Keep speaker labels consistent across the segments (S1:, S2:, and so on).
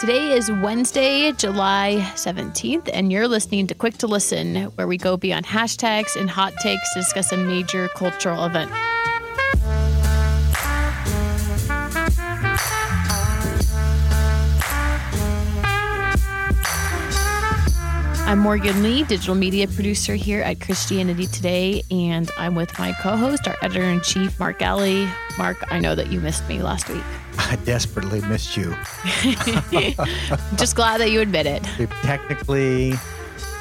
S1: Today is Wednesday, July 17th, and you're listening to Quick to Listen, where we go beyond hashtags and hot takes to discuss a major cultural event. I'm Morgan Lee, digital media producer here at Christianity Today, and I'm with my co host, our editor in chief, Mark Galli. Mark, I know that you missed me last week.
S2: I desperately missed you.
S1: Just glad that you admit it.
S2: Technically,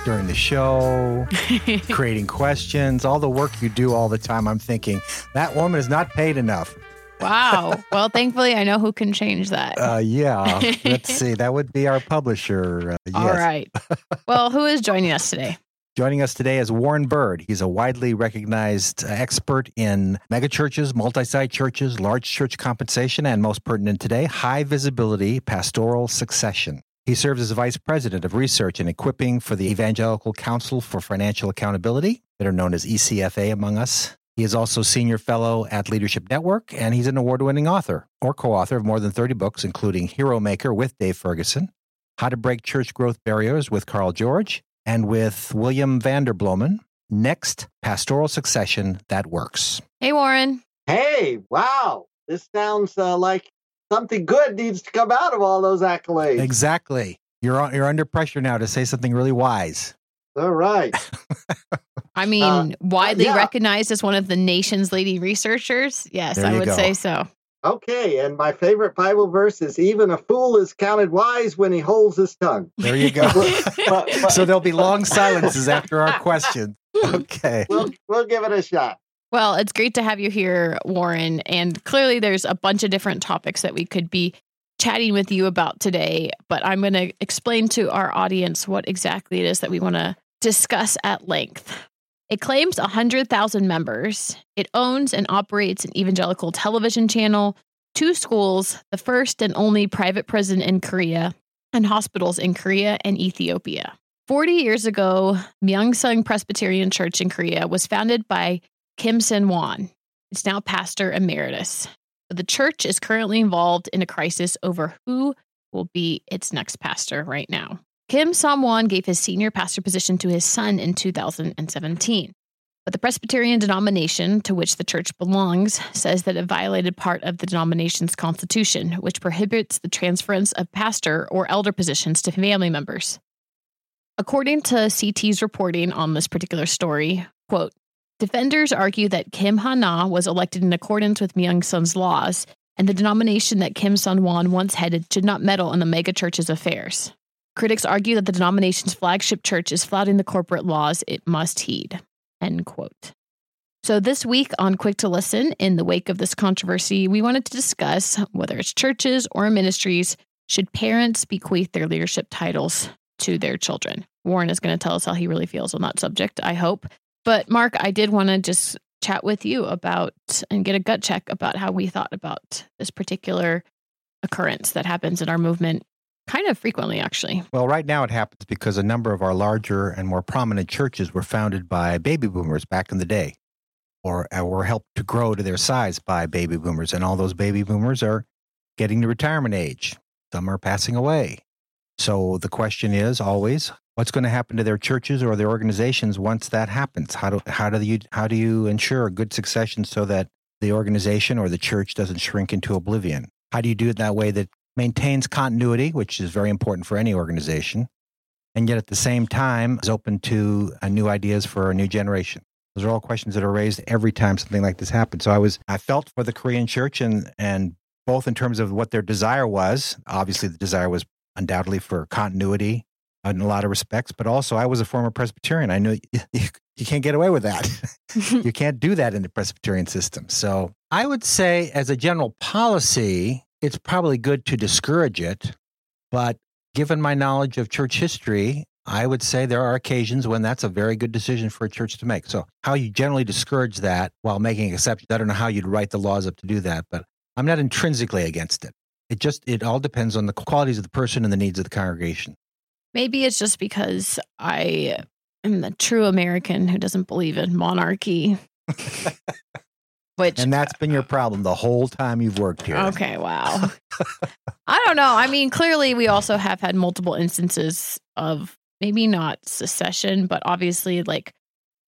S2: during the show, creating questions, all the work you do all the time, I'm thinking that woman is not paid enough.
S1: Wow. Well, thankfully, I know who can change that.
S2: Uh, yeah. Let's see. That would be our publisher. Uh, yes.
S1: All right. Well, who is joining us today?
S2: Joining us today is Warren Bird. He's a widely recognized uh, expert in megachurches, multi site churches, large church compensation, and most pertinent today, high visibility pastoral succession. He serves as vice president of research and equipping for the Evangelical Council for Financial Accountability, better known as ECFA among us. He is also senior fellow at Leadership Network, and he's an award winning author or co author of more than 30 books, including Hero Maker with Dave Ferguson, How to Break Church Growth Barriers with Carl George, and with William Vanderbloemen, Next Pastoral Succession That Works.
S1: Hey, Warren.
S3: Hey, wow. This sounds uh, like something good needs to come out of all those accolades.
S2: Exactly. You're, you're under pressure now to say something really wise.
S3: All right.
S1: I mean, uh, widely yeah. recognized as one of the nation's leading researchers. Yes, I would go. say so.
S3: Okay, and my favorite Bible verse is even a fool is counted wise when he holds his tongue.
S2: There you go. but, but, so there'll be long silences after our question. Okay.
S3: We'll, we'll give it a shot.
S1: Well, it's great to have you here, Warren. And clearly, there's a bunch of different topics that we could be chatting with you about today. But I'm going to explain to our audience what exactly it is that we want to discuss at length. It claims 100,000 members. It owns and operates an evangelical television channel, two schools, the first and only private prison in Korea, and hospitals in Korea and Ethiopia. 40 years ago, Myungsung Presbyterian Church in Korea was founded by Kim Sam-whan. It's now pastor emeritus. The church is currently involved in a crisis over who will be its next pastor right now. Kim Sam-whan gave his senior pastor position to his son in 2017. But the Presbyterian denomination to which the church belongs says that it violated part of the denomination's constitution, which prohibits the transference of pastor or elder positions to family members. According to CT's reporting on this particular story, quote, defenders argue that Kim Ha-na was elected in accordance with Myungsung's laws, and the denomination that Kim Sam-whan once headed should not meddle in the megachurch's affairs. Critics argue that the denomination's flagship church is flouting the corporate laws it must heed. End quote. So, this week on Quick to Listen, in the wake of this controversy, we wanted to discuss whether it's churches or ministries, should parents bequeath their leadership titles to their children? Warren is going to tell us how he really feels on that subject, I hope. But, Mark, I did want to just chat with you about and get a gut check about how we thought about this particular occurrence that happens in our movement Kind of frequently, actually.
S2: Well, right now it happens because a number of our larger and more prominent churches were founded by baby boomers back in the day, or uh, were helped to grow to their size by baby boomers. And all those baby boomers are getting to retirement age. Some are passing away. So the question is always, what's going to happen to their churches or their organizations once that happens? How do how do you how do you ensure a good succession so that the organization or the church doesn't shrink into oblivion? How do you do it that way that maintains continuity, which is very important for any organization, and yet at the same time is open to uh, new ideas for a new generation. Those are all questions that are raised every time something like this happens. So I was I felt for the Korean church and and both in terms of what their desire was. Obviously, the desire was undoubtedly for continuity in a lot of respects, but also I was a former Presbyterian. I knew you, you can't get away with that. you can't do that in the Presbyterian system. So I would say, as a general policy, it's probably good to discourage it. But given my knowledge of church history, I would say there are occasions when that's a very good decision for a church to make. So, how you generally discourage that while making exceptions, I don't know how you'd write the laws up to do that, but I'm not intrinsically against it. It just, it all depends on the qualities of the person and the needs of the congregation.
S1: Maybe it's just because I am the true American who doesn't believe in monarchy. Which
S2: and that's been your problem the whole time you've worked here.
S1: Okay, wow. I don't know. I mean, clearly we also have had multiple instances of maybe not secession, but obviously like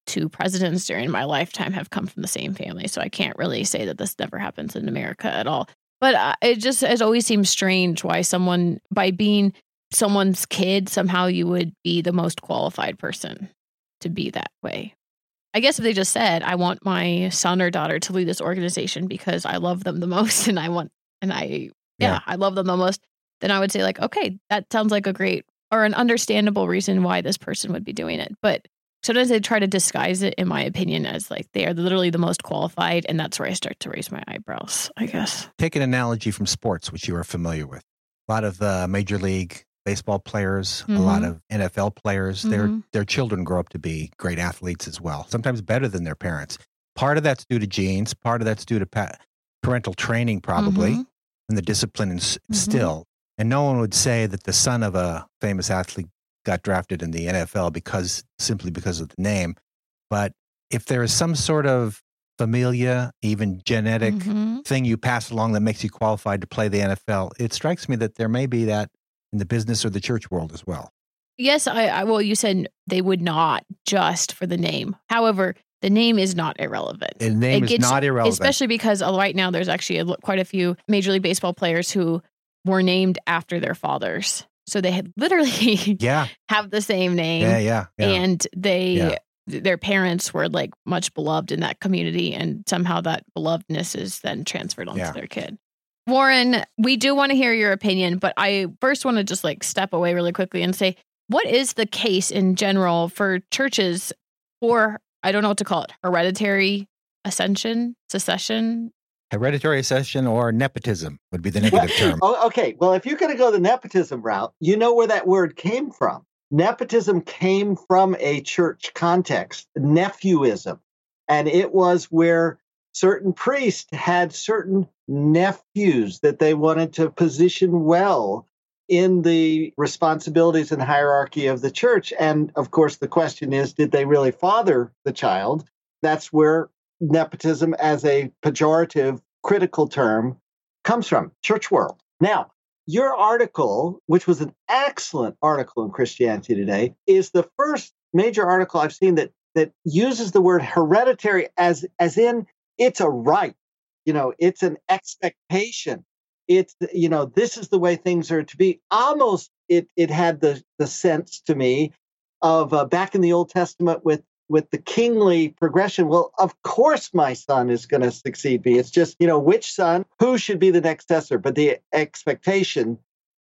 S1: two presidents during my lifetime have come from the same family. So I can't really say that this never happens in America at all. But uh, it just has always seemed strange why someone, by being someone's kid, somehow you would be the most qualified person to be that way. I guess if they just said, I want my son or daughter to lead this organization because I love them the most and I want, and I, yeah, yeah, I love them the most, then I would say, like, okay, that sounds like a great or an understandable reason why this person would be doing it. But sometimes they try to disguise it, in my opinion, as like they are literally the most qualified. And that's where I start to raise my eyebrows, I guess.
S2: Take an analogy from sports, which you are familiar with. A lot of uh, major league baseball players, mm-hmm. a lot mm-hmm. of NFL players, mm-hmm. their their children grow up to be great athletes as well. Sometimes better than their parents. Part of that's due to genes. Part of that's due to pa- parental training, probably, mm-hmm. and the discipline instilled. Mm-hmm. And no one would say that the son of a famous athlete got drafted in the NFL because simply because of the name. But if there is some sort of familia, even genetic mm-hmm. thing you pass along that makes you qualified to play the NFL, it strikes me that there may be that in the business or the church world as well.
S1: Yes, I, I well, you said they would not just for the name. However, the name is not irrelevant.
S2: The name it is not irrelevant,
S1: especially because uh, right now there's actually a, quite a few Major League Baseball players who were named after their fathers. So they had literally
S2: yeah.
S1: have the same name.
S2: Yeah, yeah. yeah.
S1: And they yeah. their parents were like much beloved in that community and somehow that belovedness is then transferred onto yeah. their kid. Warren, we do want to hear your opinion, but I first want to just like step away really quickly and say what is the case in general for churches for I don't know what to call it, hereditary ascension, secession,
S2: Hereditary accession or nepotism would be the negative term.
S3: oh, okay. Well, if you're going to go the nepotism route, you know where that word came from. Nepotism came from a church context, nephewism. And it was where certain priests had certain nephews that they wanted to position well in the responsibilities and hierarchy of the church. And of course, the question is did they really father the child? That's where nepotism as a pejorative critical term comes from church world. Now, your article, which was an excellent article in Christianity Today, is the first major article I've seen that that uses the word hereditary as as in it's a right. You know, it's an expectation. It's you know, this is the way things are to be. Almost it it had the the sense to me of uh, back in the Old Testament with with the kingly progression, well, of course my son is going to succeed me. It's just, you know, which son, who should be the next successor, but the expectation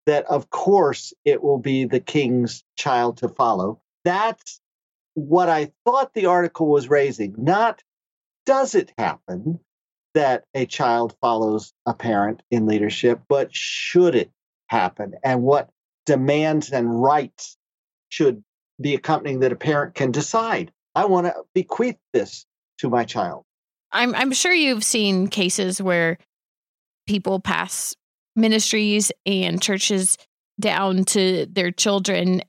S3: that, of course, it will be the king's child to follow. That's what I thought the article was raising. Not does it happen that a child follows a parent in leadership, but should it happen? And what demands and rights should be accompanying that a parent can decide? I want to bequeath this to my child.
S1: I'm I'm sure you've seen cases where people pass ministries and churches down to their children.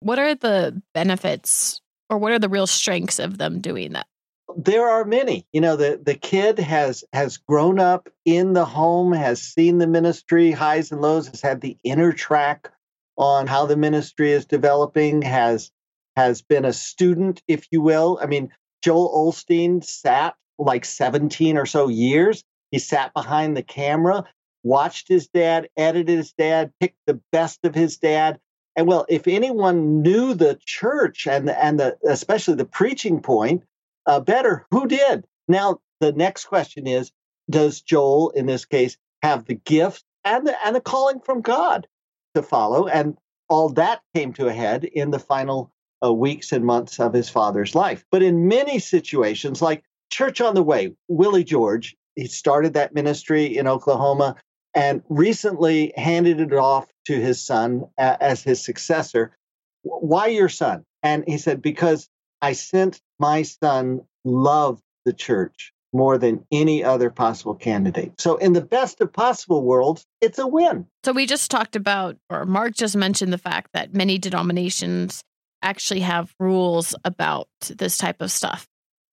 S1: What are the benefits or what are the real strengths of them doing that?
S3: There are many. You know, the, the kid has has grown up in the home, has seen the ministry highs and lows, has had the inner track on how the ministry is developing, has has been a student, if you will. I mean, Joel Osteen sat like 17 or so years. He sat behind the camera, watched his dad, edited his dad, picked the best of his dad. And well, if anyone knew the church and and the especially the preaching point uh, better, who did? Now the next question is: Does Joel, in this case, have the gift and the and the calling from God to follow? And all that came to a head in the final uh, weeks and months of his father's life. But in many situations, like Church on the Way, Willie George, he started that ministry in Oklahoma. and recently handed it off to his son as his successor. Why your son? And he said, Because I sent my son loved the church more than any other possible candidate. So, in the best of possible worlds, it's a win.
S1: So, we just talked about, or Mark just mentioned the fact that many denominations actually have rules about this type of stuff.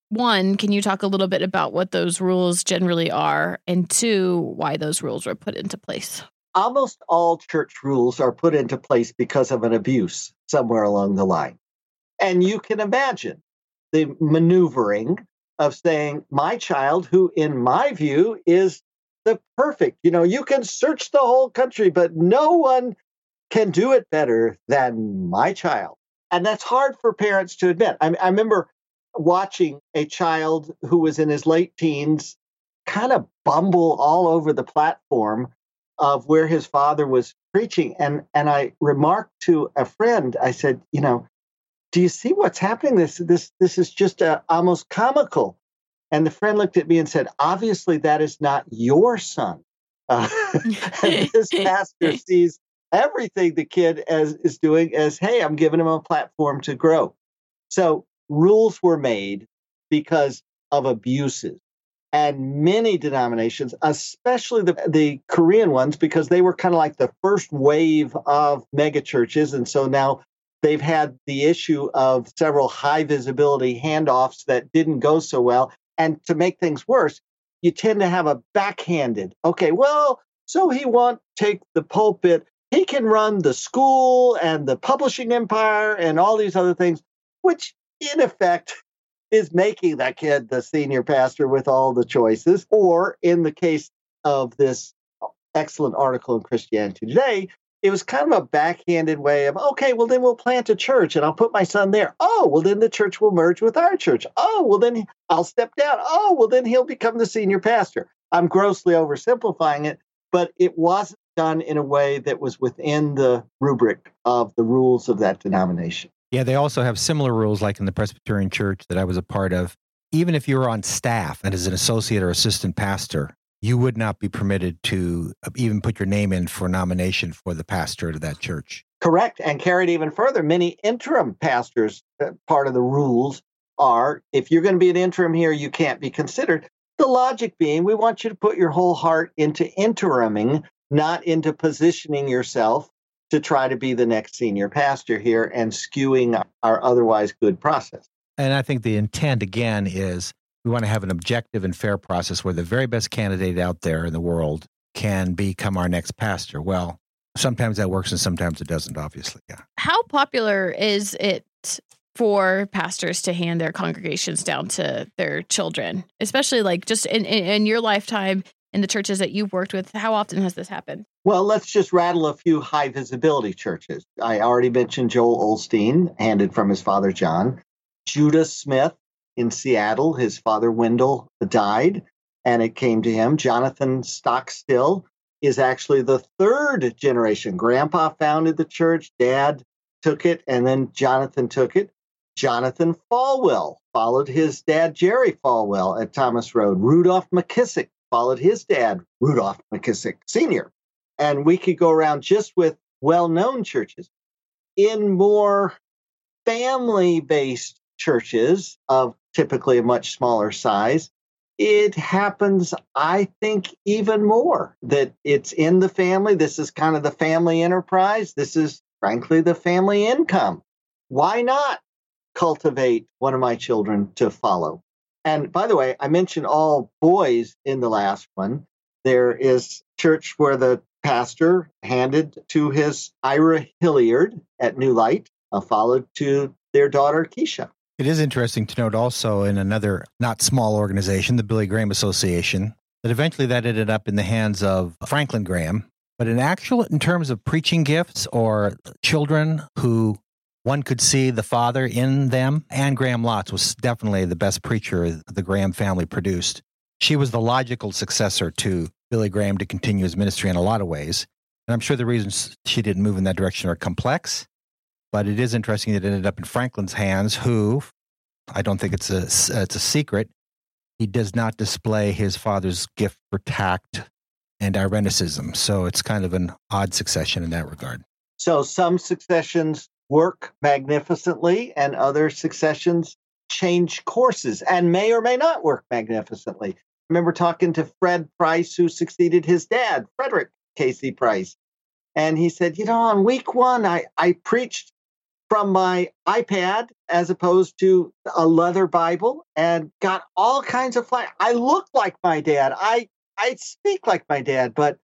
S1: One, can you talk a little bit about what those rules generally are? And two, why those rules were put into place?
S3: Almost all church rules are put into place because of an abuse somewhere along the line. And you can imagine the maneuvering of saying, my child, who in my view is the perfect, you know, you can search the whole country, but no one can do it better than my child. And that's hard for parents to admit. I, I remember watching a child who was in his late teens kind of bumble all over the platform of where his father was preaching and and I remarked to a friend I said you know do you see what's happening? This this this is just uh, almost comical. And the friend looked at me and said, "Obviously, that is not your son." Uh, this pastor sees everything the kid as, is doing as, "Hey, I'm giving him a platform to grow." So rules were made because of abuses, and many denominations, especially the the Korean ones, because they were kind of like the first wave of megachurches, and so now they've had the issue of several high visibility handoffs that didn't go so well. And to make things worse, you tend to have a backhanded, okay, well, so he won't take the pulpit. He can run the school and the publishing empire and all these other things, which in effect is making that kid the senior pastor with all the choices. Or in the case of this excellent article in Christianity Today, it was kind of a backhanded way of, okay, well, then we'll plant a church and I'll put my son there. Oh, well, then the church will merge with our church. Oh, well, then I'll step down. Oh, well, then he'll become the senior pastor. I'm grossly oversimplifying it, but it wasn't done in a way that was within the rubric of the rules of that denomination.
S2: Yeah, they also have similar rules like in the Presbyterian church that I was a part of. Even if you were on staff and as an associate or assistant pastor, you would not be permitted to uh, even put your name in for nomination for the pastor of that church.
S3: Correct. And carried even further, many interim pastors, uh, part of the rules are if you're going to be an interim here, you can't be considered. The logic being, we want you to put your whole heart into interiming, not into positioning yourself to try to be the next senior pastor here and skewing our otherwise good process.
S2: And I think the intent, again, is we want to have an objective and fair process where the very best candidate out there in the world can become our next pastor. Well, sometimes that works and sometimes it doesn't, obviously. Yeah.
S1: How popular is it for pastors to hand their congregations down to their children, especially like just in, in, in your lifetime in the churches that you've worked with? How often has this happened?
S3: Well, let's just rattle a few high visibility churches. I already mentioned Joel Osteen, handed from his father John. Judah Smith, in Seattle. His father, Wendell, died, and it came to him. Jonathan Stockstill is actually the third generation. Grandpa founded the church, dad took it, and then Jonathan took it. Jonathan Falwell followed his dad, Jerry Falwell, at Thomas Road. Rudolph McKissick followed his dad, Rudolph McKissick Sr. And we could go around just with well known churches. In more family based churches of typically a much smaller size, it happens, I think, even more that it's in the family. This is kind of the family enterprise. This is, frankly, the family income. Why not cultivate one of my children to follow? And by the way, I mentioned all boys in the last one. There is church where the pastor handed to his Ira Hilliard at New Light, uh, followed to their daughter Keisha.
S2: It is interesting to note also in another not small organization, the Billy Graham Association, that eventually that ended up in the hands of Franklin Graham. But in actual, in terms of preaching gifts or children who one could see the father in them, Anne Graham Lotz was definitely the best preacher the Graham family produced. She was the logical successor to Billy Graham to continue his ministry in a lot of ways. And I'm sure the reasons she didn't move in that direction are complex. But it is interesting that it ended up in Franklin's hands, who I don't think it's a it's a secret. He does not display his father's gift for tact and Irenicism. So it's kind of an odd succession in that regard.
S3: So some successions work magnificently, and other successions change courses and may or may not work magnificently. I remember talking to Fred Price, who succeeded his dad, Frederick K.C. Price. And he said, You know, on week one, I, I preached from my iPad as opposed to a leather Bible and got all kinds of flack. I look like my dad. I I speak like my dad, but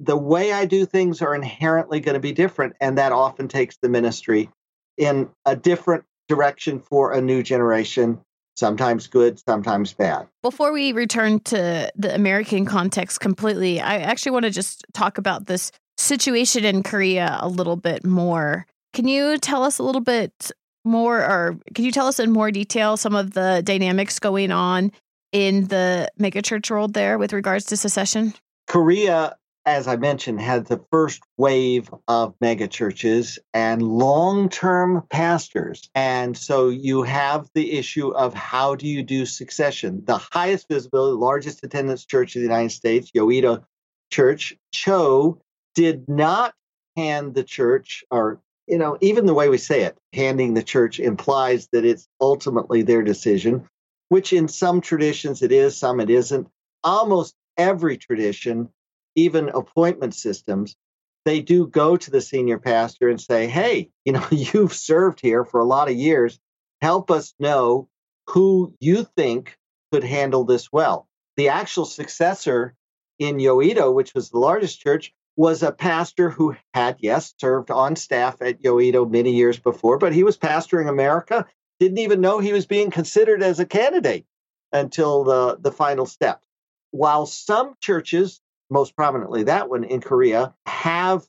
S3: the way I do things are inherently going to be different. And that often takes the ministry in a different direction for a new generation, sometimes good, sometimes bad.
S1: Before we return to the American context completely, I actually want to just talk about this situation in Korea a little bit more. Can you tell us a little bit more, or can you tell us in more detail some of the dynamics going on in the megachurch world there with regards to secession?
S3: Korea, as I mentioned, had the first wave of megachurches and long term pastors. And so you have the issue of how do you do succession? The highest visibility, largest attendance church in the United States, Yoido Church, Cho, did not hand the church or you know, even the way we say it, handing the church implies that it's ultimately their decision, which in some traditions it is, some it isn't. Almost every tradition, even appointment systems, they do go to the senior pastor and say, hey, you know, you've served here for a lot of years. Help us know who you think could handle this well. The actual successor in Yoido, which was the largest church, was a pastor who had, yes, served on staff at Yoido many years before, but he was pastoring America, didn't even know he was being considered as a candidate until the, the final step. While some churches, most prominently that one in Korea, have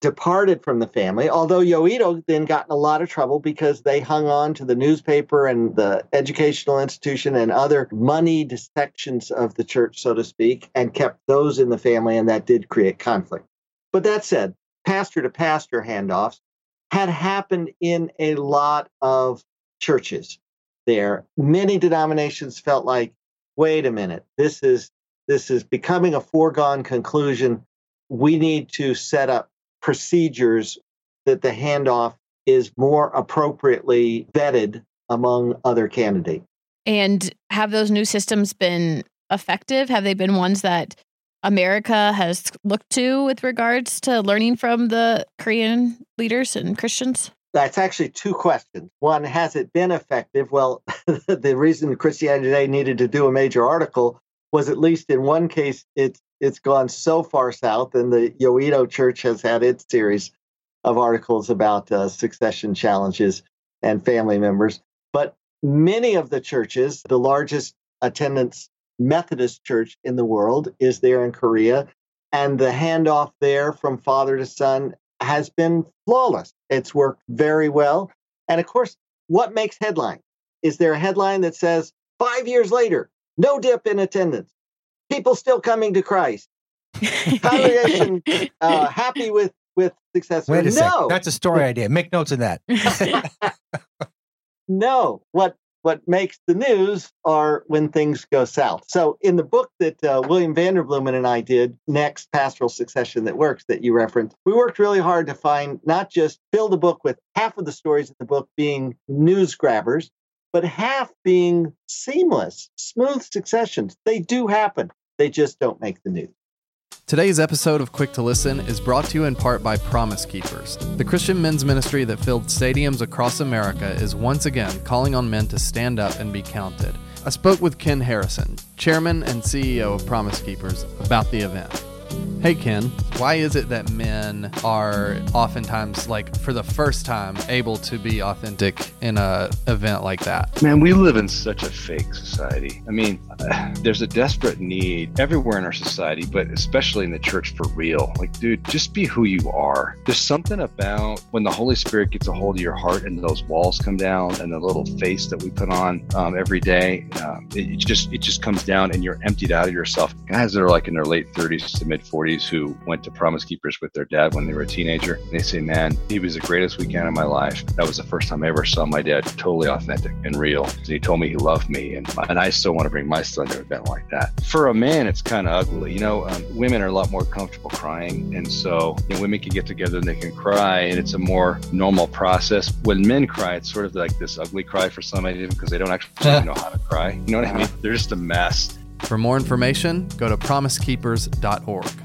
S3: departed from the family, although Yoido then got in a lot of trouble because they hung on to the newspaper and the educational institution and other moneyed sections of the church, so to speak, and kept those in the family, and that did create conflict. But that said, pastor to pastor handoffs had happened in a lot of churches there. Many denominations felt like, wait a minute, this is this is becoming a foregone conclusion. We need to set up procedures that the handoff is more appropriately vetted among other candidates.
S1: And have those new systems been effective? Have they been ones that America has looked to with regards to learning from the Korean leaders and Christians?
S3: That's actually two questions. One, has it been effective? Well, the reason Christianity Today needed to do a major article was at least in one case, it's it's gone so far south, and the Yoido Church has had its series of articles about uh, succession challenges and family members. But many of the churches, the largest attendance Methodist church in the world is there in Korea. And the handoff there from father to son has been flawless. It's worked very well. And of course, what makes headline? Is there a headline that says, five years later, no dip in attendance, people still coming to Christ, congregation uh, happy with with success?
S2: Wait a
S3: no,
S2: second. That's a story idea. Make notes of that.
S3: no. What what makes the news are when things go south. So, in the book that uh, William Vanderbloemen and I did, Next Pastoral Succession That Works, that you referenced, we worked really hard to find not just fill the book with half of the stories in the book being news grabbers, but half being seamless, smooth successions. They do happen, they just don't make the news.
S4: Today's episode of Quick to Listen is brought to you in part by Promise Keepers. The Christian men's ministry that filled stadiums across America is once again calling on men to stand up and be counted. I spoke with Ken Harrison, chairman and CEO of Promise Keepers, about the event. Hey Ken, why is it that men are oftentimes like for the first time able to be authentic in a event like that?
S5: Man, we live in such a fake society. I mean, there's a desperate need everywhere in our society, but especially in the church for real. Like, dude, just be who you are. There's something about when the Holy Spirit gets a hold of your heart and those walls come down and the little face that we put on um, every day, uh, it, it just it just comes down and you're emptied out of yourself. Guys that are like in their late 30s to mid 40s who went to Promise Keepers with their dad when they were a teenager. And they say, man, he was the greatest weekend of my life. That was the first time I ever saw my dad totally authentic and real. And he told me he loved me. And, and I still want to bring my son to an event like that. For a man, it's kind of ugly. You know, um, women are a lot more comfortable crying. And so you know, women can get together and they can cry. And it's a more normal process. When men cry, it's sort of like this ugly cry for somebody because they don't actually know how to cry. You know what I mean? They're just a mess.
S4: For more information, go to promisekeepers.org.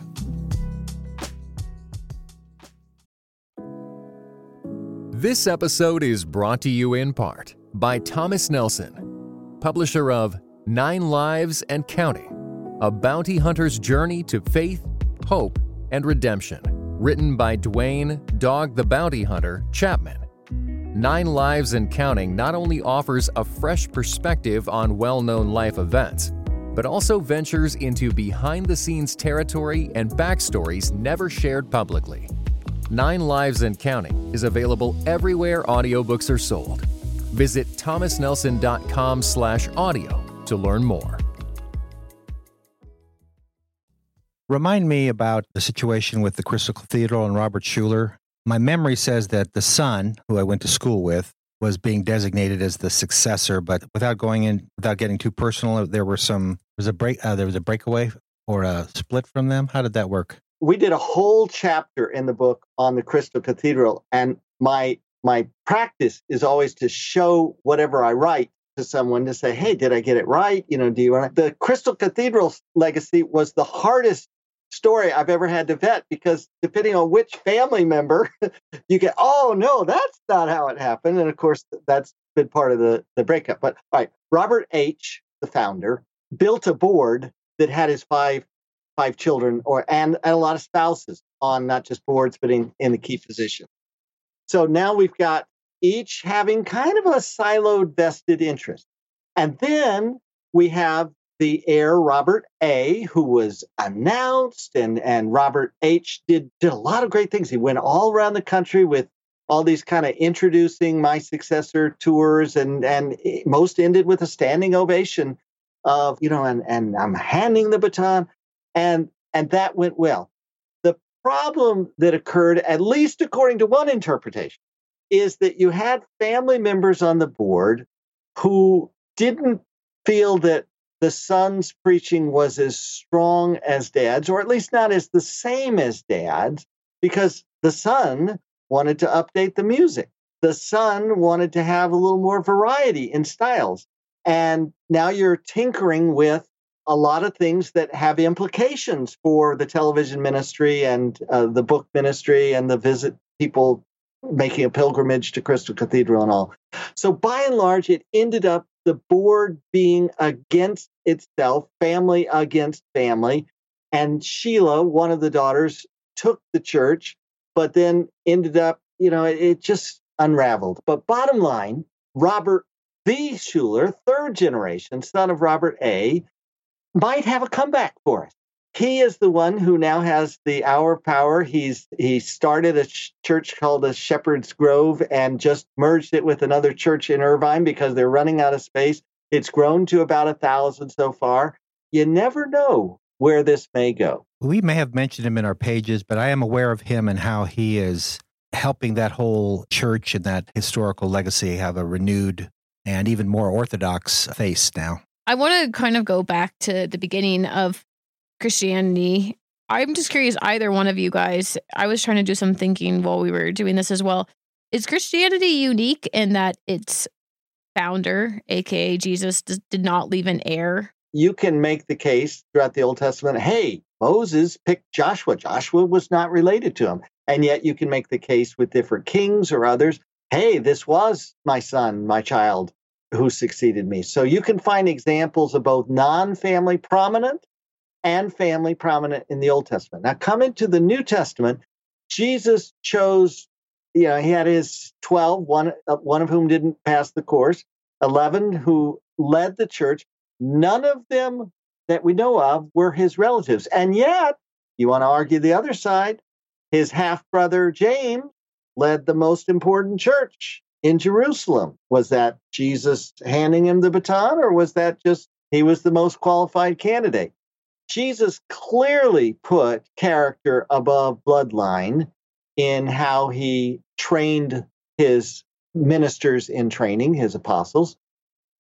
S6: This episode is brought to you in part by Thomas Nelson, publisher of Nine Lives and Counting A Bounty Hunter's Journey to Faith, Hope, and Redemption, written by Duane Dog the Bounty Hunter Chapman. Nine Lives and Counting not only offers a fresh perspective on well known life events, but also ventures into behind the scenes territory and backstories never shared publicly. Nine Lives and Counting is available everywhere audiobooks are sold. Visit thomasnelson.com slash audio to learn more.
S2: Remind me about the situation with the Crystal Cathedral and Robert Schuller. My memory says that the son, who I went to school with, was being designated as the successor, but without going in, without getting too personal, there were some, was a break, uh, there was a breakaway or a split from them. How did that work?
S3: we did a whole chapter in the book on the Crystal Cathedral, and my my practice is always to show whatever I write to someone to say, "Hey, did I get it right?" You know, do you want the Crystal Cathedral legacy was the hardest story I've ever had to vet because depending on which family member you get, oh no, that's not how it happened, and of course that's been part of the the breakup. But all right, Robert H, the founder, built a board that had his five five children or and, and a lot of spouses on not just boards but in, in the key position. So now we've got each having kind of a siloed vested interest. And then we have the heir Robert A, who was announced, and and Robert H did did a lot of great things. He went all around the country with all these kind of introducing my successor tours, and and most ended with a standing ovation of you know, and and I'm handing the baton and and that went well. The problem that occurred, at least according to one interpretation, is that you had family members on the board who didn't feel that the son's preaching was as strong as dad's, or at least not as the same as dad's, because the son wanted to update the music. The son wanted to have a little more variety in styles. And now you're tinkering with a lot of things that have implications for the television ministry and uh, the book ministry and the visit people making a pilgrimage to Crystal Cathedral and all. So by and large, it ended up the board being against itself, family against family. And Sheila, one of the daughters, took the church, but then ended up, you know, it, it just unraveled. But bottom line, Robert V. Schuller, third generation, son of Robert A., might have a comeback for us. He is the one who now has the hour power. He's he started a ch- church called the Shepherd's Grove and just merged it with another church in Irvine because they're running out of space. It's grown to about a thousand so far. You never know where this may go.
S2: We may have mentioned him in our pages, but I am aware of him and how he is helping that whole church and that historical legacy have a renewed and even more orthodox face now.
S1: I want to kind of go back to the beginning of Christianity. I'm just curious, either one of you guys, I was trying to do some thinking while we were doing this as well. Is Christianity unique in that its founder, aka Jesus, did not leave an heir?
S3: You can make the case throughout the Old Testament hey, Moses picked Joshua. Joshua was not related to him. And yet you can make the case with different kings or others hey, this was my son, my child who succeeded me. So you can find examples of both non family prominent and family prominent in the Old Testament. Now, come into the New Testament, Jesus chose, you know, he had his 12, one, uh, one of whom didn't pass the course, 11 who led the church. None of them that we know of were his relatives. And yet, you want to argue the other side, his half brother James led the most important church in Jerusalem? Was that Jesus handing him the baton, or was that just he was the most qualified candidate? Jesus clearly put character above bloodline in how he trained his ministers in training, his apostles.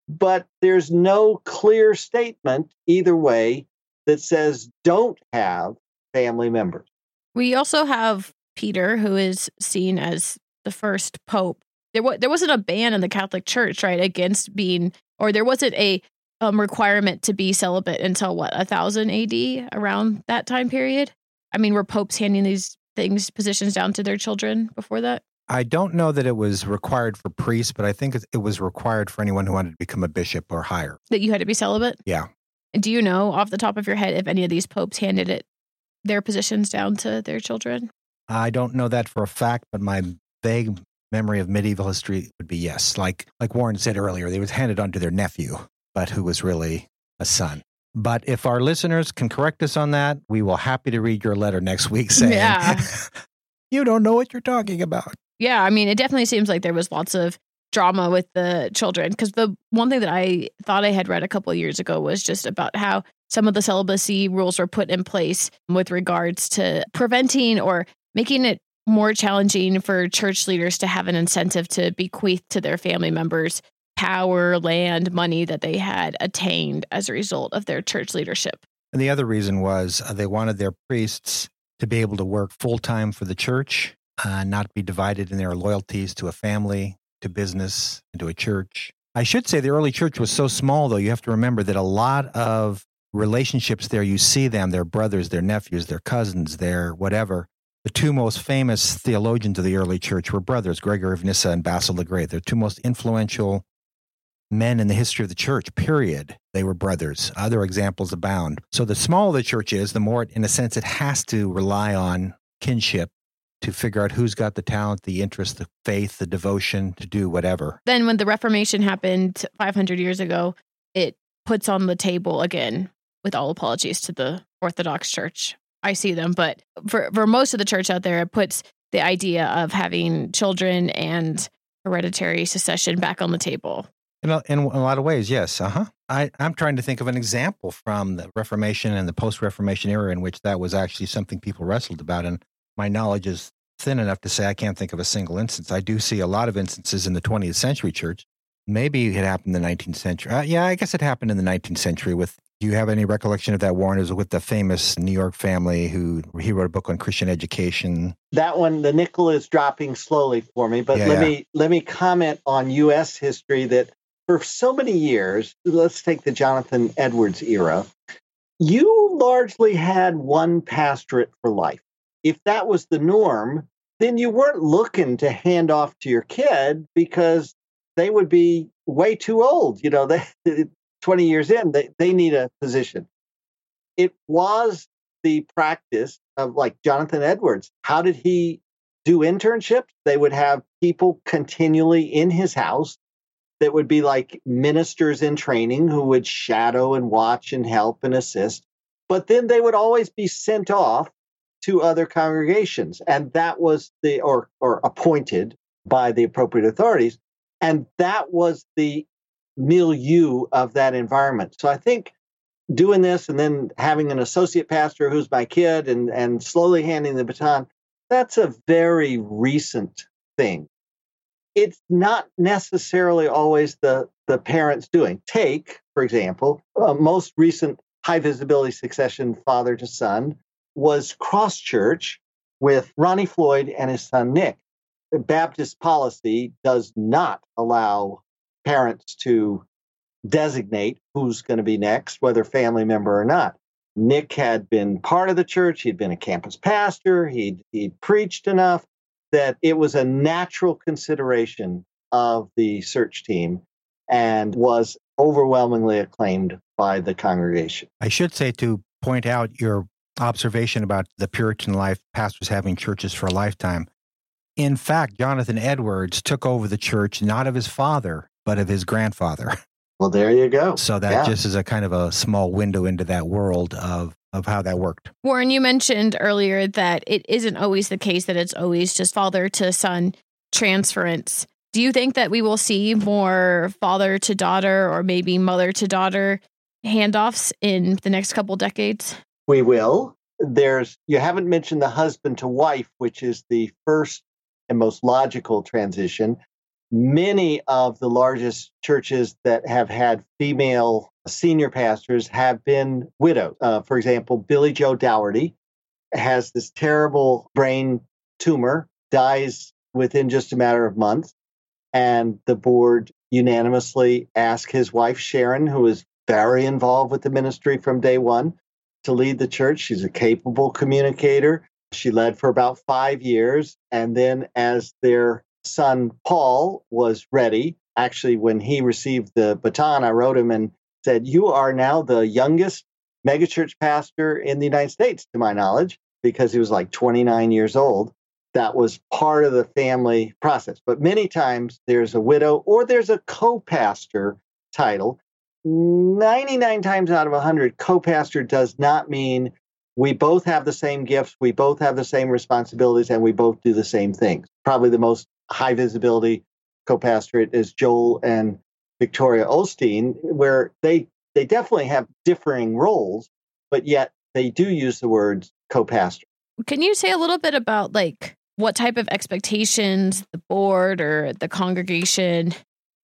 S3: But there's no clear statement either way that says don't have family members.
S1: We also have Peter, who is seen as the first pope. There, was, there wasn't a ban in the Catholic Church, right, against being, or there wasn't a um, requirement to be celibate until what, a thousand AD, around that time period. I mean, were popes handing these things, positions down to their children before that?
S2: I don't know that it was required for priests, but I think it was required for anyone who wanted to become a bishop or higher.
S1: That you had to be celibate?
S2: Yeah.
S1: And do you know off the top of your head if any of these popes handed it their positions down to their children?
S2: I don't know that for a fact, but my vague memory of medieval history would be yes. Like like Warren said earlier, they was handed on to their nephew, but who was really a son. But if our listeners can correct us on that, we will happy to read your letter next week saying,
S1: Yeah.
S2: you don't know what you're talking about.
S1: Yeah, I mean, it definitely seems like there was lots of drama with the children because the one thing that I thought I had read a couple of years ago was just about how some of the celibacy rules were put in place with regards to preventing or making it more challenging for church leaders to have an incentive to bequeath to their family members power, land, money that they had attained as a result of their church leadership.
S2: And the other reason was uh, they wanted their priests to be able to work full time for the church, uh, not be divided in their loyalties to a family, to business, and to a church. I should say the early church was so small, though, you have to remember that a lot of relationships there, you see them, their brothers, their nephews, their cousins, their whatever. The two most famous theologians of the early church were brothers, Gregory of Nyssa and Basil the Great. They're two most influential men in the history of the church, period. They were brothers. Other examples abound. So the smaller the church is, the more, in a sense, it has to rely on kinship to figure out who's got the talent, the interest, the faith, the devotion to do whatever.
S1: Then, when the Reformation happened 500 years ago, it puts on the table again, with all apologies to the Orthodox Church. I see them, but for, for most of the church out there, it puts the idea of having children and hereditary succession back on the table.
S2: In a, in a lot of ways, yes. Uh huh. I, I'm trying to think of an example from the Reformation and the post Reformation era in which that was actually something people wrestled about. And my knowledge is thin enough to say I can't think of a single instance. I do see a lot of instances in the 20th century church. Maybe it happened in the 19th century. Uh, yeah, I guess it happened in the 19th century with. Do you have any recollection of that, Warren? It was with the famous New York family who he wrote a book on Christian education.
S3: That one, the nickel is dropping slowly for me. But
S2: Yeah,
S3: let
S2: yeah.
S3: me let me comment on U.S. history that for so many years, let's take the Jonathan Edwards era. You largely had one pastorate for life. If that was the norm, then you weren't looking to hand off to your kid because they would be way too old. You know, they 20 years in, they, they need a position. It was the practice of like Jonathan Edwards. How did he do internships? They would have people continually in his house that would be like ministers in training who would shadow and watch and help and assist. But then they would always be sent off to other congregations. And that was the, or, or appointed by the appropriate authorities. And that was the milieu of that environment. So I think doing this and then having an associate pastor who's my kid and, and slowly handing the baton, that's a very recent thing. It's not necessarily always the, the parents doing. Take, for example, uh, most recent high visibility succession father to son was Cross Church with Ronnie Floyd and his son Nick. The Baptist policy does not allow parents to designate who's going to be next, whether family member or not. Nick had been part of the church, he'd been a campus pastor, he'd, he'd preached enough that it was a natural consideration of the search team and was overwhelmingly acclaimed by the congregation.
S2: I should say to point out your observation about the Puritan life, pastors having churches for a lifetime. In fact, Jonathan Edwards took over the church not of his father, but of his grandfather.
S3: Well, there you go.
S2: So that
S3: Yeah.
S2: just is a kind of a small window into that world of of how that worked.
S1: Warren, you mentioned earlier that it isn't always the case that it's always just father to son transference. Do you think that we will see more father to daughter or maybe mother to daughter handoffs in the next couple decades?
S3: We will. There's you haven't mentioned the husband to wife, which is the first and most logical transition. Many of the largest churches that have had female senior pastors have been widowed. Uh, for example, Billy Joe Daugherty has this terrible brain tumor, dies within just a matter of months. And the board unanimously asked his wife, Sharon, who is very involved with the ministry from day one, to lead the church. She's a capable communicator. She led for about five years. And then, as their son Paul was ready, actually, when he received the baton, I wrote him and said, You are now the youngest megachurch pastor in the United States, to my knowledge, because he was like 29 years old. That was part of the family process. But many times there's a widow or there's a co pastor title. 99 times out of 100, co pastor does not mean we both have the same gifts, we both have the same responsibilities, and we both do the same things. Probably the most high visibility co-pastorate is Joel and Victoria Osteen, where they they definitely have differing roles, but yet they do use the words co-pastor.
S1: Can you say a little bit about like what type of expectations the board or the congregation,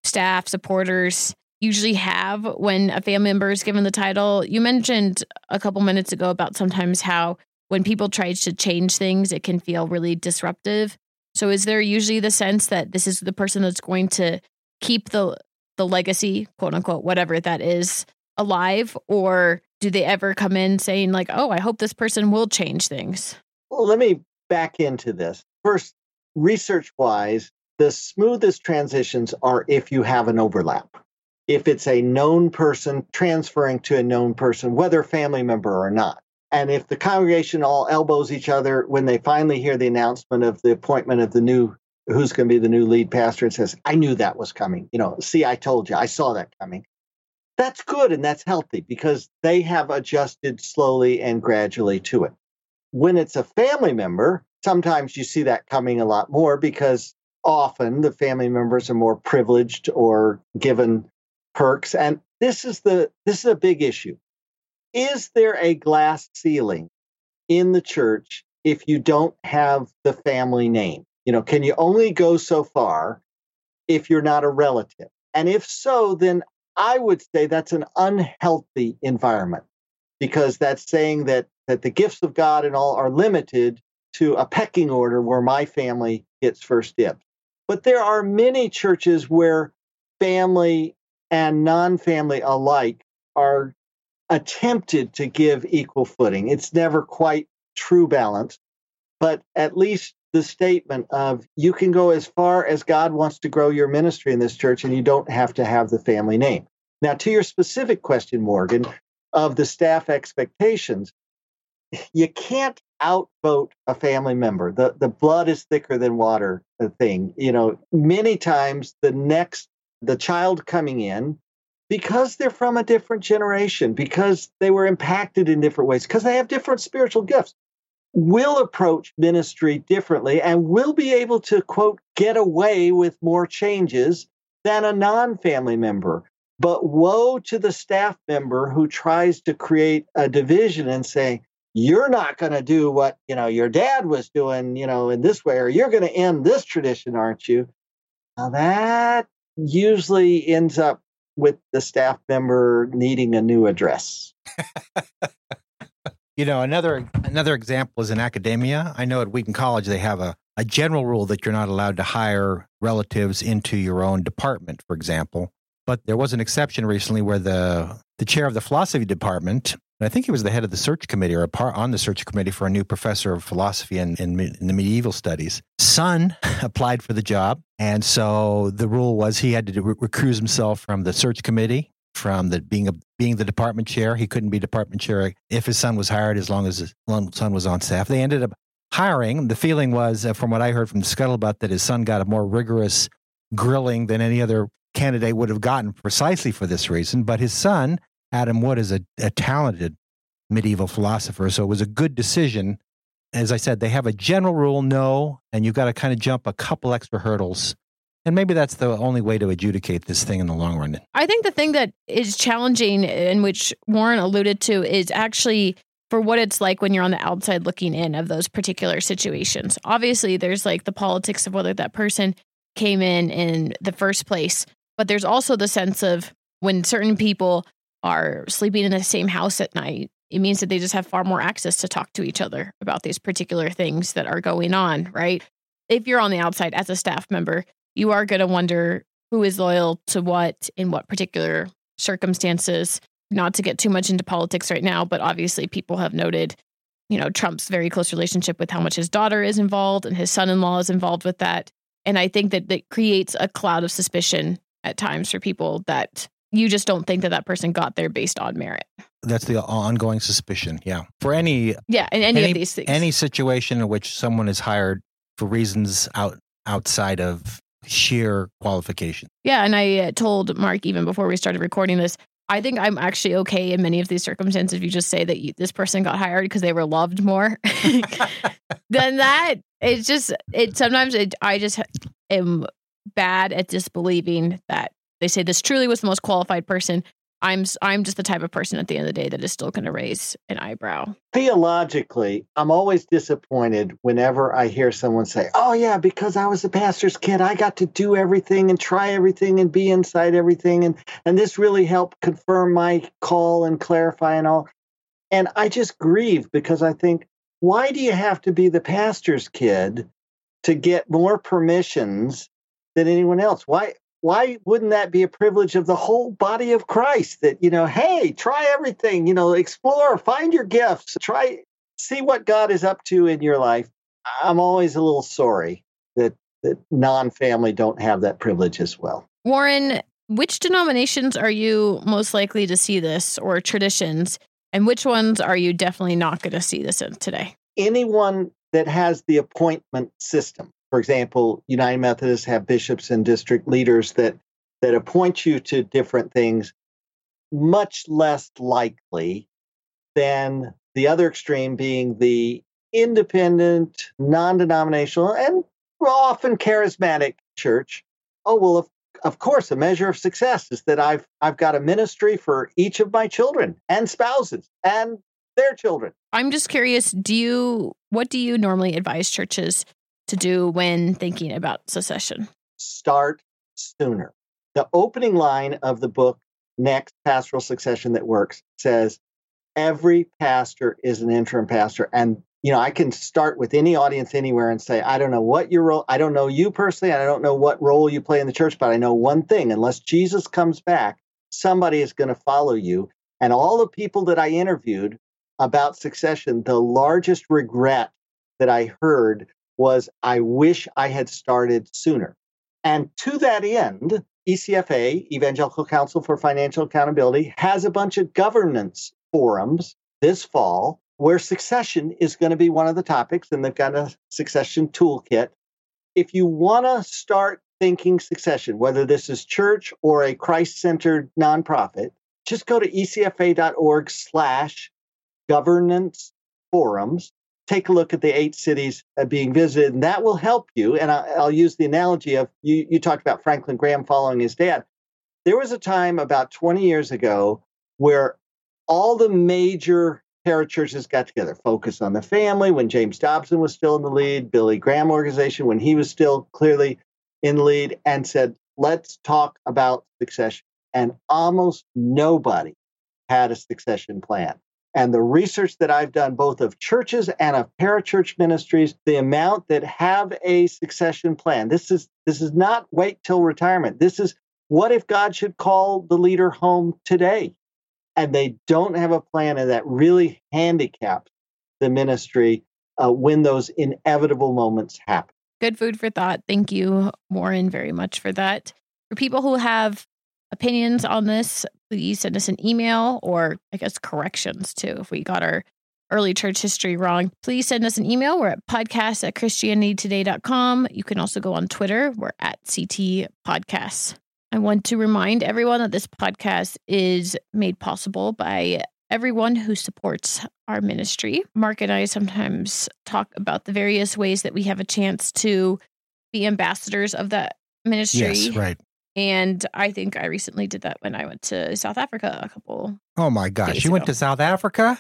S1: staff, supporters usually have when a family member is given the title? You mentioned a couple minutes ago about sometimes how when people try to change things, it can feel really disruptive. So is there usually the sense that this is the person that's going to keep the the legacy, quote unquote, whatever that is, alive? Or do they ever come in saying, like, oh, I hope this person will change things?
S3: Well, let me back into this. First, research wise, the smoothest transitions are if you have an overlap. If it's a known person transferring to a known person, whether family member or not. And if the congregation all elbows each other when they finally hear the announcement of the appointment of the new, who's going to be the new lead pastor, and says, I knew that was coming. You know, see, I told you, I saw that coming. That's good and that's healthy because they have adjusted slowly and gradually to it. When it's a family member, sometimes you see that coming a lot more because often the family members are more privileged or given perks. And this is the this is a big issue is there a glass ceiling in the church if you don't have the family name? You know, can you only go so far if you're not a relative? And if so, then I would say that's an unhealthy environment because that's saying that that the gifts of God and all are limited to a pecking order where my family gets first dibs. But there are many churches where family and non-family alike are attempted to give equal footing. It's never quite true balance, but at least the statement of you can go as far as God wants to grow your ministry in this church and you don't have to have the family name. Now, to your specific question, Morgan, of the staff expectations, you can't outvote a family member. The the blood is thicker than water uh, thing. You know, many times the next the child coming in because they're from a different generation, because they were impacted in different ways, because they have different spiritual gifts, will approach ministry differently and will be able to, quote, get away with more changes than a non family member. But woe to the staff member who tries to create a division and say, you're not going to do what you know your dad was doing you know in this way or you're going to end this tradition aren't you now that usually ends up with the staff member needing a new address.
S2: you know, another another example is in academia. I know at Wheaton College they have a, a general rule that you're not allowed to hire relatives into your own department, for example. But there was an exception recently where the the chair of the philosophy department I think he was the head of the search committee or a part on the search committee for a new professor of philosophy in, in, in, the medieval studies. Son applied for the job. And so the rule was he had to recuse himself from the search committee, from the being a, being the department chair. He couldn't be department chair if his son was hired as long as his son was on staff. They ended up hiring. The feeling was, uh, from what I heard from the scuttlebutt, that his son got a more rigorous grilling than any other candidate would have gotten precisely for this reason. But his son Adam Wood is a, a talented medieval philosopher. So it was a good decision. As I said, they have a general rule no, and you've got to kind of jump a couple extra hurdles And maybe that's the only way to adjudicate this thing in the long run.
S1: I think the thing that is challenging, in which Warren alluded to, is actually for what it's like when you're on the outside looking in of those particular situations. Obviously, there's like the politics of whether that person came in in the first place, but there's also the sense of when certain people are sleeping in the same house at night, it means that they just have far more access to talk to each other about these particular things that are going on, right? If you're on the outside as a staff member, you are going to wonder who is loyal to what in what particular circumstances. Not to get too much into politics right now, but obviously people have noted, you know, Trump's very close relationship with how much his daughter is involved and his son in law is involved with that. And I think that that creates a cloud of suspicion at times for people that you just don't think that that person got there based on merit.
S2: That's the ongoing suspicion. Yeah. For any
S1: yeah, in any, any of these things,
S2: any situation in which someone is hired for reasons out outside of sheer qualification.
S1: Yeah, and I uh, told Mark even before we started recording this. I think I'm actually okay in many of these circumstances. If you just say that you, this person got hired because they were loved more, than that it's just it. Sometimes it, I just am bad at disbelieving that they say this truly was the most qualified person. I'm I'm just the type of person at the end of the day that is still going to raise an eyebrow.
S3: Theologically, I'm always disappointed whenever I hear someone say, "Oh yeah, because I was a pastor's kid, I got to do everything and try everything and be inside everything and and this really helped confirm my call and clarify and all." And I just grieve because I think, why do you have to be the pastor's kid to get more permissions than anyone else? Why why wouldn't that be a privilege of the whole body of Christ that, you know, hey, try everything, you know, explore, find your gifts, try, see what God is up to in your life. I'm always a little sorry that, that non family don't have that privilege as well.
S1: Warren, which denominations are you most likely to see this or traditions? And which ones are you definitely not going to see this in today?
S3: Anyone that has the appointment system for example, United Methodists have bishops and district leaders that that appoint you to different things much less likely than the other extreme being the independent, non-denominational, and often charismatic church. Oh well, of, of course, a measure of success is that I've I've got a ministry for each of my children and spouses and their children.
S1: I'm just curious, do you what do you normally advise churches to do when thinking about succession?
S3: Start sooner. The opening line of the book, Next Pastoral Succession That Works, says every pastor is an interim pastor. And, you know, I can start with any audience anywhere and say, I don't know what your role, I don't know you personally, I don't know what role you play in the church, but I know one thing unless Jesus comes back, somebody is going to follow you. And all the people that I interviewed about succession, the largest regret that I heard was I wish I had started sooner. And to that end, ECFA, Evangelical Council for Financial Accountability, has a bunch of governance forums this fall where succession is going to be one of the topics, and they've got a succession toolkit. If you want to start thinking succession, whether this is church or a Christ-centered nonprofit, just go to ecfa.org slash governance forums take a look at the eight cities uh, being visited, and that will help you. And I, will use the analogy of you, you talked about Franklin Graham following his dad. There was a time about 20 years ago where all the major parachurches got together, focused on the family when James Dobson was still in the lead, Billy Graham organization when he was still clearly in the lead, and said, let's talk about succession. And almost nobody had a succession plan and the research that I've done both of churches and of parachurch ministries, the amount that have a succession plan. This is this is not wait till retirement. This is what if God should call the leader home today? And they don't have a plan, and that really handicaps the ministry uh, when those inevitable moments happen.
S1: Good food for thought. Thank you, Warren, very much for that. For people who have opinions on this, please send us an email or I guess corrections too if we got our early church history wrong. Please send us an email. We're at podcast at christianitytoday.com. You can also go on Twitter. We're at CT Podcasts. I want to remind everyone that this podcast is made possible by everyone who supports our ministry. Mark and I sometimes talk about the various ways that we have a chance to be ambassadors of that ministry.
S2: Yes, right.
S1: And I think I recently did that when I went to South Africa a couple.
S2: Oh my gosh, you went to South Africa?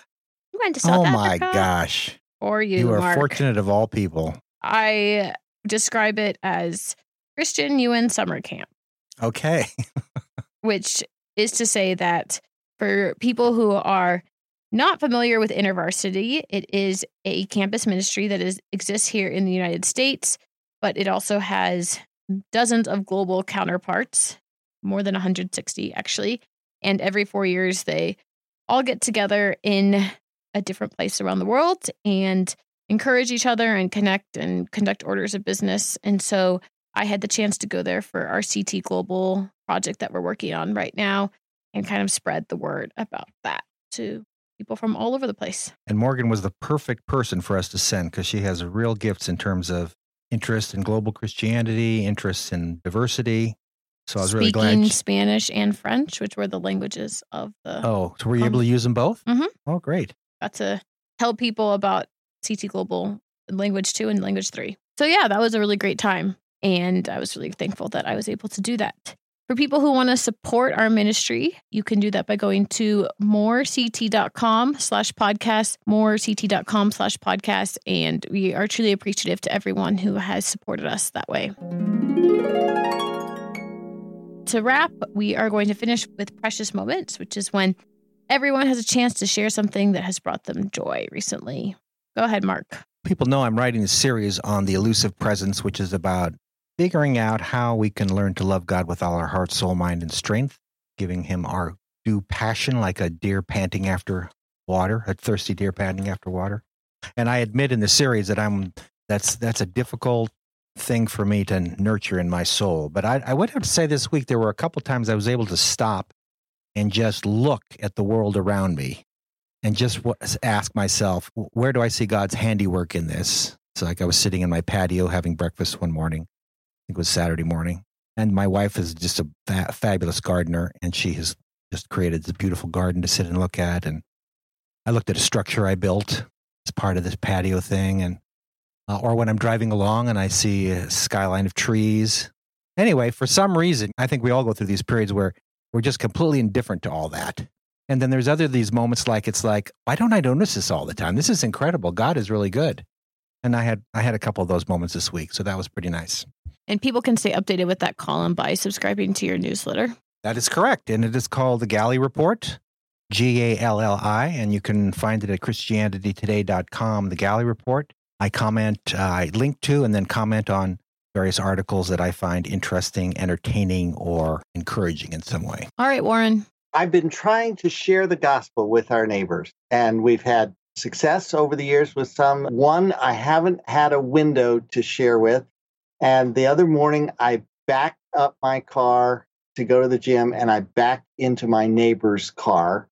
S1: We went to oh South
S2: oh
S1: Africa.
S2: Oh my gosh.
S1: Or you,
S2: You are
S1: Mark.
S2: fortunate of all people.
S1: I describe it as Christian UN summer camp,
S2: Okay.
S1: which is to say that for people who are not familiar with InterVarsity, it is a campus ministry that is exists here in the United States, but it also has dozens of global counterparts, more than 160 actually. And every four years, they all get together in a different place around the world and encourage each other and connect and conduct orders of business. And so I had the chance to go there for our CT Global project that we're working on right now and kind of spread the word about that to people from all over the place.
S2: And Morgan was the perfect person for us to send because she has real gifts in terms of interest in global Christianity, interest in diversity. So I was really
S1: Speaking
S2: glad. she-
S1: Spanish and French, which were the languages of the
S2: oh, so were you able
S1: Um,
S2: to use them both?
S1: Mm-hmm.
S2: Oh, great.
S1: got to tell people about CT Global language two and language three. So yeah, that was a really great time. And I was really thankful that I was able to do that. For people who want to support our ministry, you can do that by going to morect.com slash podcast, morect.com slash podcast. And we are truly appreciative to everyone who has supported us that way. To wrap, we are going to finish with precious moments, which is when everyone has a chance to share something that has brought them joy recently. Go ahead, Mark.
S2: People know I'm writing a series on the elusive presence, which is about figuring out how we can learn to love God with all our heart, soul, mind, and strength, giving Him our due passion like a deer panting after water, a thirsty deer panting after water. And I admit in the series that I'm that's that's a difficult thing for me to nurture in my soul. But I, I would have to say this week there were a couple times I was able to stop and just look at the world around me and just ask myself, where do I see God's handiwork in this? So, like, I was sitting in my patio having breakfast one morning. Think it was Saturday morning. And my wife is just a fa- fabulous gardener, and she has just created this beautiful garden to sit and look at. And I looked at a structure I built as part of this patio thing. And, uh, or when I'm driving along and I see a skyline of trees. Anyway, for some reason, I think we all go through these periods where we're just completely indifferent to all that. And then there's other these moments like it's like, why don't I notice this all the time? This is incredible. God is really good. And I had I had a couple of those moments this week, so that was pretty nice.
S1: And people can stay updated with that column by subscribing to your newsletter.
S2: That is correct. And it is called the Galli Report, G A L L I, and you can find it at christianitytoday.com, the Galli Report. I comment, uh, I link to and then comment on various articles that I find interesting, entertaining, or encouraging in some way.
S1: All right, Warren.
S3: I've been trying to share the gospel with our neighbors, and we've had success over the years with some. One I haven't had a window to share with, and the other morning I backed up my car to go to the gym, and I backed into my neighbor's car,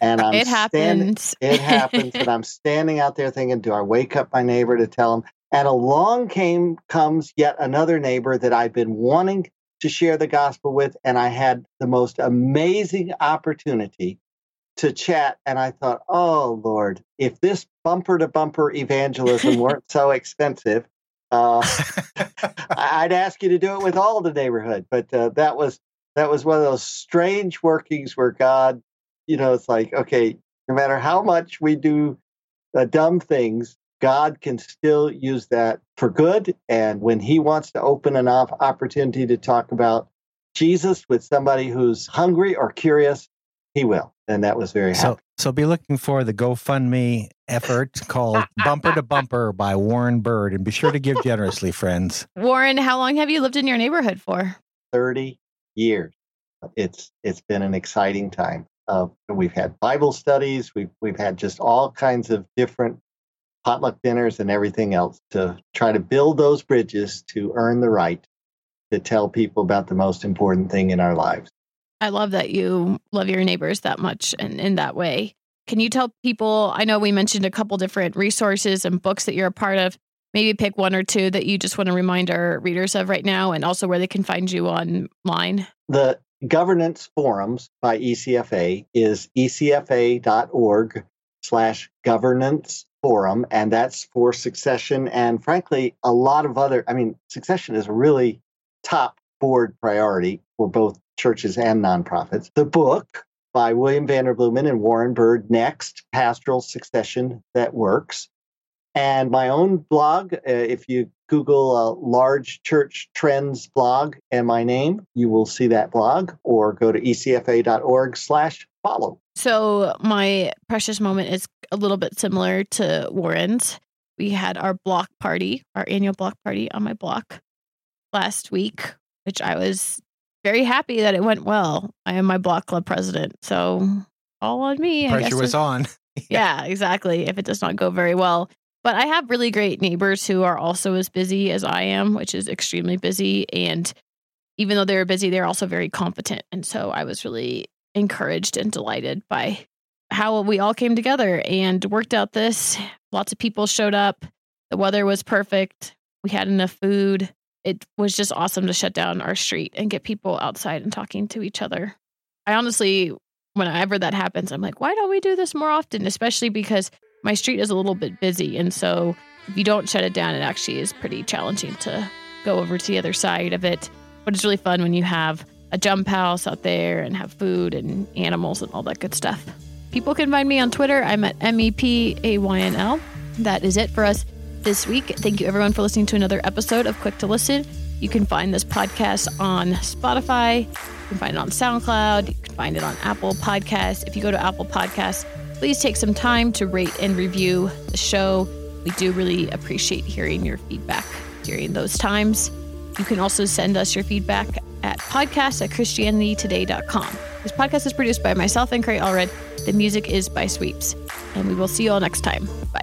S3: and I'm
S1: it
S3: standing-
S1: happens.
S3: it happens and i'm standing out there thinking do i wake up my neighbor to tell him and along came comes yet another neighbor that i've been wanting to share the gospel with and i had the most amazing opportunity to chat and i thought oh lord if this bumper to bumper evangelism weren't so expensive uh, i'd ask you to do it with all the neighborhood but uh, that was that was one of those strange workings where god you know it's like okay no matter how much we do uh, dumb things, God can still use that for good. And when He wants to open an op- opportunity to talk about Jesus with somebody who's hungry or curious, He will. And that was very
S2: So,
S3: happy.
S2: So be looking for the GoFundMe effort called Bumper to Bumper by Warren Bird, and be sure to give generously, friends.
S1: Warren, how long have you lived in your neighborhood for?
S3: 30 years. It's it's been an exciting time. Uh, we've had Bible studies. We've we've had just all kinds of different potluck dinners and everything else to try to build those bridges to earn the right to tell people about the most important thing in our lives.
S1: I love that you love your neighbors that much and in that way. Can you tell people? I know we mentioned a couple different resources and books that you're a part of. Maybe pick one or two that you just want to remind our readers of right now, and also where they can find you online.
S3: The governance forums by ECFA is ecfa.org slash governance forum, and that's for succession and frankly, a lot of other, I mean, succession is really top board priority for both churches and nonprofits. The book by William Vanderbloemen and Warren Bird, Next Pastoral Succession That Works. And my own blog, uh, if you Google a large church trends blog and my name, you will see that blog or go to ecfa.org slash follow.
S1: So my precious moment is a little bit similar to Warren's. We had our block party, our annual block party on my block last week, which I was very happy that it went well. I am my block club president, so all on me.
S2: Pressure was on.
S1: yeah, exactly. If it does not go very well. But I have really great neighbors who are also as busy as I am, which is extremely busy. And even though they're busy, they're also very competent. And so I was really encouraged and delighted by how we all came together and worked out this. Lots of people showed up. The weather was perfect. We had enough food. It was just awesome to shut down our street and get people outside and talking to each other. I honestly, whenever that happens, I'm like, why don't we do this more often? Especially because my street is a little bit busy. And so if you don't shut it down, it actually is pretty challenging to go over to the other side of it. But it's really fun when you have a jump house out there and have food and animals and all that good stuff. People can find me on Twitter. I'm at MEPAYNL. That is it for us this week. Thank you, everyone, for listening to another episode of Quick to Listen. You can find this podcast on Spotify. You can find it on SoundCloud. You can find it on Apple Podcasts. If you go to Apple Podcasts, please take some time to rate and review the show. We do really appreciate hearing your feedback during those times. You can also send us your feedback at podcast at christianitytoday.com. This podcast is produced by myself and Cray Allred. The music is by Sweeps. And we will see you all next time. Bye.